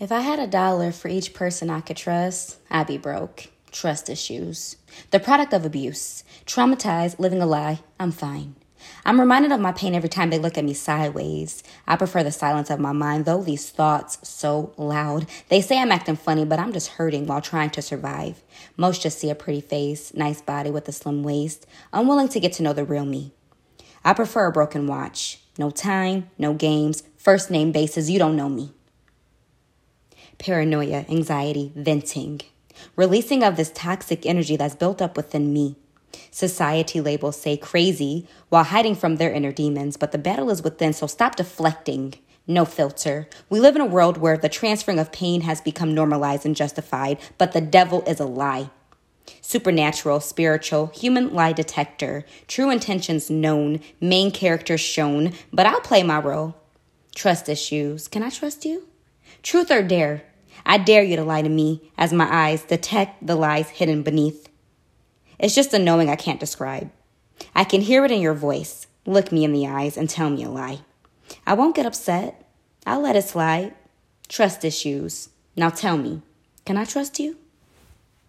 If I had a dollar for each person I could trust, I'd be broke. Trust issues. The product of abuse. Traumatized, living a lie. I'm fine. I'm reminded of my pain every time they look at me sideways. I prefer the silence of my mind, though these thoughts so loud. They say I'm acting funny, but I'm just hurting while trying to survive. Most just see a pretty face, nice body with a slim waist, unwilling to get to know the real me. I prefer a broken watch. No time, no games, first name basis, you don't know me paranoia, anxiety, venting, releasing of this toxic energy that's built up within me. Society labels say crazy while hiding from their inner demons, but the battle is within, so stop deflecting. No filter. We live in a world where the transferring of pain has become normalized and justified, but the devil is a lie. Supernatural, spiritual, human lie detector, true intentions known, main characters shown, but I'll play my role. Trust issues. Can I trust you? Truth or dare? I dare you to lie to me as my eyes detect the lies hidden beneath. It's just a knowing I can't describe. I can hear it in your voice. Look me in the eyes and tell me a lie. I won't get upset. I'll let it slide. Trust issues. Now tell me, can I trust you?